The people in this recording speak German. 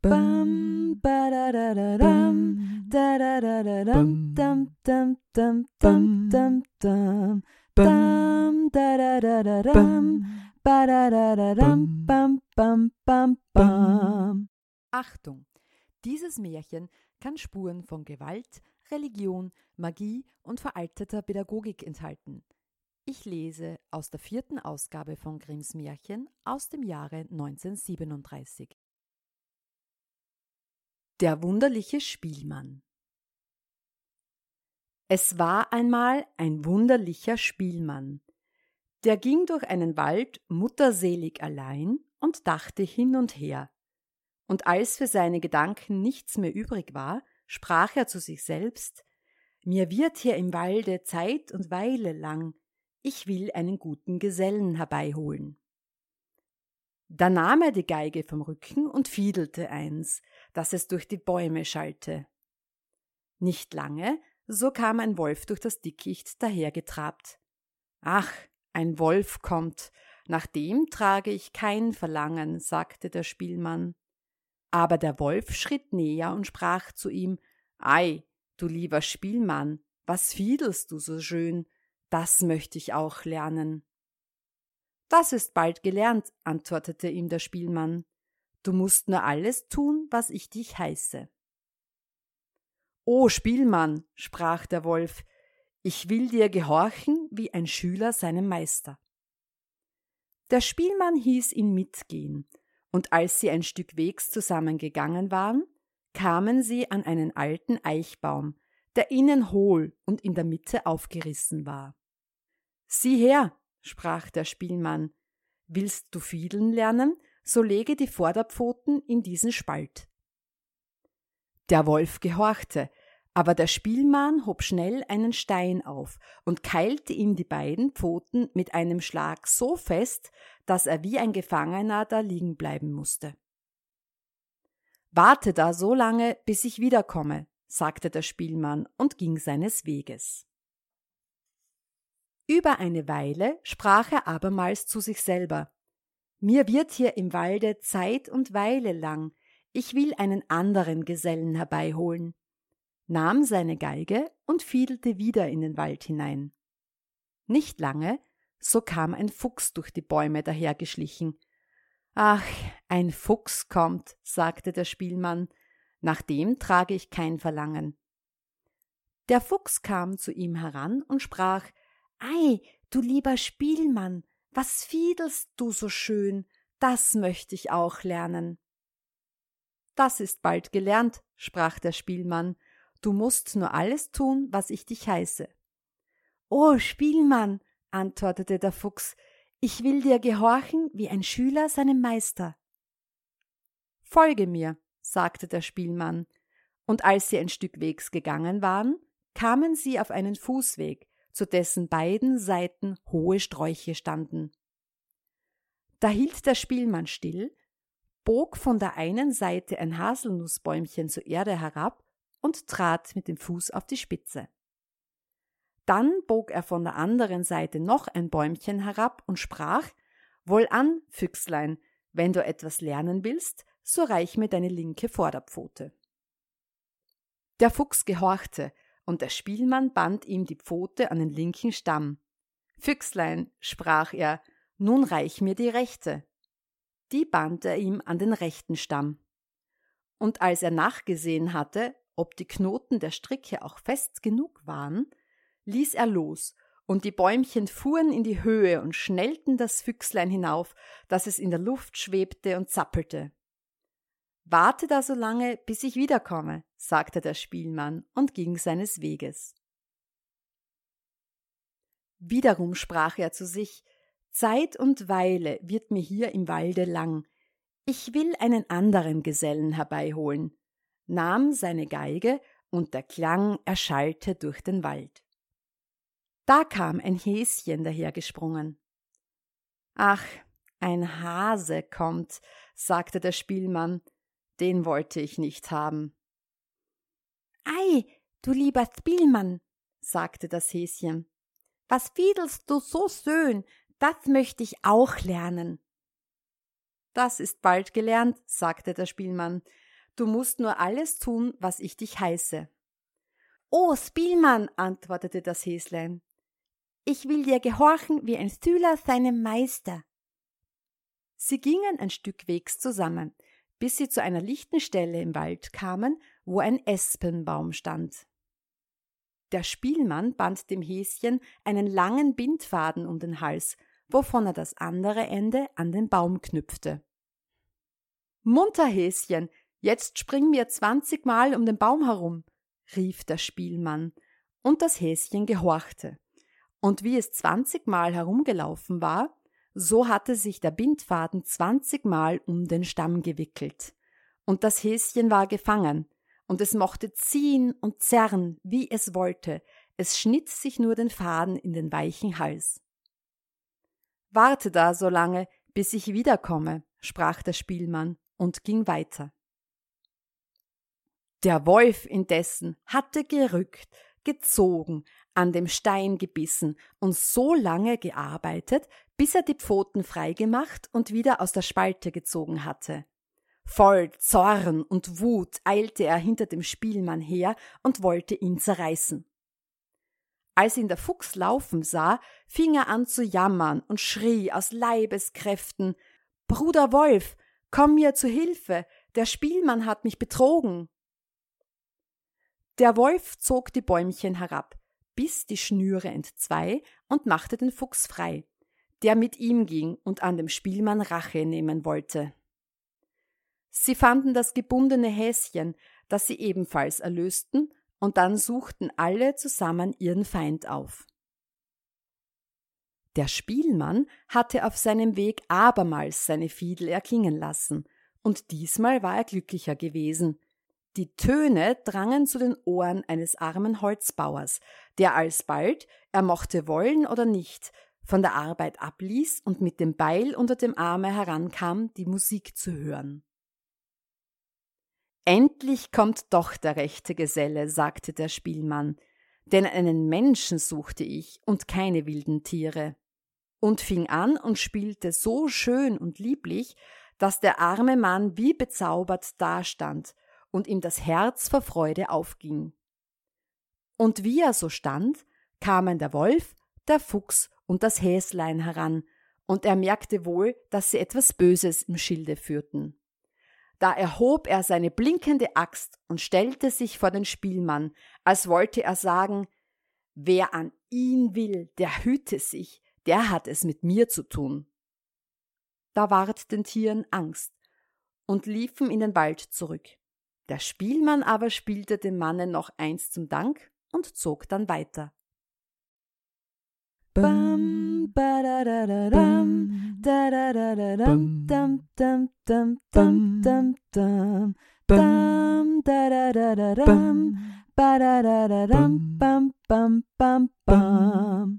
Bam, ba da da da dam, da da da da dam, dam dam dam dam dam dam, dam da da da da dam, ba da da da dam, bam bam bam bam. Achtung! Dieses Märchen kann Spuren von Gewalt, Religion, Magie und veralteter Pädagogik enthalten. Ich lese aus der vierten Ausgabe von Grimms Märchen aus dem Jahre 1937. Der wunderliche Spielmann Es war einmal ein wunderlicher Spielmann. Der ging durch einen Wald mutterselig allein und dachte hin und her. Und als für seine Gedanken nichts mehr übrig war, sprach er zu sich selbst Mir wird hier im Walde Zeit und Weile lang, ich will einen guten Gesellen herbeiholen. Da nahm er die Geige vom Rücken und fiedelte eins, dass es durch die Bäume schallte. Nicht lange, so kam ein Wolf durch das Dickicht dahergetrabt. Ach, ein Wolf kommt, nach dem trage ich kein Verlangen, sagte der Spielmann. Aber der Wolf schritt näher und sprach zu ihm Ei, du lieber Spielmann, was fiedelst du so schön? Das möchte ich auch lernen. Das ist bald gelernt, antwortete ihm der Spielmann. Du musst nur alles tun, was ich dich heiße. O Spielmann, sprach der Wolf, ich will dir gehorchen wie ein Schüler seinem Meister. Der Spielmann hieß ihn mitgehen, und als sie ein Stück Wegs zusammengegangen waren, kamen sie an einen alten Eichbaum, der innen hohl und in der Mitte aufgerissen war. Sieh her, sprach der Spielmann, willst du fiedeln lernen, so lege die Vorderpfoten in diesen Spalt. Der Wolf gehorchte, aber der Spielmann hob schnell einen Stein auf und keilte ihm die beiden Pfoten mit einem Schlag so fest, dass er wie ein Gefangener da liegen bleiben musste. Warte da so lange, bis ich wiederkomme, sagte der Spielmann und ging seines Weges. Über eine Weile sprach er abermals zu sich selber Mir wird hier im Walde Zeit und Weile lang, ich will einen anderen Gesellen herbeiholen, nahm seine Geige und fiedelte wieder in den Wald hinein. Nicht lange, so kam ein Fuchs durch die Bäume dahergeschlichen. Ach, ein Fuchs kommt, sagte der Spielmann, nach dem trage ich kein Verlangen. Der Fuchs kam zu ihm heran und sprach Ei, du lieber Spielmann, was fiedelst du so schön, das möchte ich auch lernen. Das ist bald gelernt, sprach der Spielmann, du musst nur alles tun, was ich dich heiße. O Spielmann, antwortete der Fuchs, ich will dir gehorchen wie ein Schüler seinem Meister. Folge mir, sagte der Spielmann, und als sie ein Stück Wegs gegangen waren, kamen sie auf einen Fußweg, zu dessen beiden Seiten hohe Sträuche standen. Da hielt der Spielmann still, bog von der einen Seite ein Haselnussbäumchen zur Erde herab und trat mit dem Fuß auf die Spitze. Dann bog er von der anderen Seite noch ein Bäumchen herab und sprach Wohlan, Füchslein, wenn du etwas lernen willst, so reich mir deine linke Vorderpfote. Der Fuchs gehorchte und der Spielmann band ihm die Pfote an den linken Stamm. Füchslein, sprach er, nun reich mir die rechte. Die band er ihm an den rechten Stamm. Und als er nachgesehen hatte, ob die Knoten der Stricke auch fest genug waren, ließ er los, und die Bäumchen fuhren in die Höhe und schnellten das Füchslein hinauf, dass es in der Luft schwebte und zappelte. Warte da so lange, bis ich wiederkomme, sagte der Spielmann und ging seines Weges. Wiederum sprach er zu sich Zeit und Weile wird mir hier im Walde lang, ich will einen anderen Gesellen herbeiholen, nahm seine Geige, und der Klang erschallte durch den Wald. Da kam ein Häschen dahergesprungen. Ach, ein Hase kommt, sagte der Spielmann, den wollte ich nicht haben. Ei, du lieber Spielmann, sagte das Häschen, was fiedelst du so schön, das möchte ich auch lernen. Das ist bald gelernt, sagte der Spielmann, Du musst nur alles tun, was ich dich heiße. Oh, Spielmann, antwortete das Häslein. Ich will dir gehorchen wie ein Schüler seinem Meister. Sie gingen ein Stück Wegs zusammen, bis sie zu einer lichten Stelle im Wald kamen, wo ein Espenbaum stand. Der Spielmann band dem Häschen einen langen Bindfaden um den Hals, wovon er das andere Ende an den Baum knüpfte. Munter, Häschen, jetzt spring mir zwanzigmal um den Baum herum, rief der Spielmann, und das Häschen gehorchte. Und wie es zwanzigmal herumgelaufen war, so hatte sich der Bindfaden zwanzigmal um den Stamm gewickelt. Und das Häschen war gefangen, und es mochte ziehen und zerren, wie es wollte, es schnitt sich nur den Faden in den weichen Hals. Warte da so lange, bis ich wiederkomme, sprach der Spielmann und ging weiter. Der Wolf indessen hatte gerückt, gezogen, an dem Stein gebissen und so lange gearbeitet, bis er die Pfoten freigemacht und wieder aus der Spalte gezogen hatte. Voll Zorn und Wut eilte er hinter dem Spielmann her und wollte ihn zerreißen. Als ihn der Fuchs laufen sah, fing er an zu jammern und schrie aus Leibeskräften Bruder Wolf, komm mir zu Hilfe, der Spielmann hat mich betrogen. Der Wolf zog die Bäumchen herab, biss die Schnüre entzwei und machte den Fuchs frei, der mit ihm ging und an dem Spielmann Rache nehmen wollte. Sie fanden das gebundene Häschen, das sie ebenfalls erlösten, und dann suchten alle zusammen ihren Feind auf. Der Spielmann hatte auf seinem Weg abermals seine Fiedel erklingen lassen, und diesmal war er glücklicher gewesen, die Töne drangen zu den Ohren eines armen Holzbauers, der alsbald, er mochte wollen oder nicht, von der Arbeit abließ und mit dem Beil unter dem Arme herankam, die Musik zu hören. Endlich kommt doch der rechte Geselle, sagte der Spielmann, denn einen Menschen suchte ich und keine wilden Tiere. Und fing an und spielte so schön und lieblich, dass der arme Mann wie bezaubert dastand und ihm das Herz vor Freude aufging. Und wie er so stand, kamen der Wolf, der Fuchs und das Häslein heran, und er merkte wohl, dass sie etwas Böses im Schilde führten. Da erhob er seine blinkende Axt und stellte sich vor den Spielmann, als wollte er sagen, wer an ihn will, der hüte sich, der hat es mit mir zu tun. Da ward den Tieren Angst und liefen in den Wald zurück. Der Spielmann aber spielte dem Manne noch eins zum Dank und zog dann weiter. Bam, ba da da da dam, da da da da dam, dam dam dam dam dam dam, dam da da da da dam, ba da da da dam, bam bam bam. bam.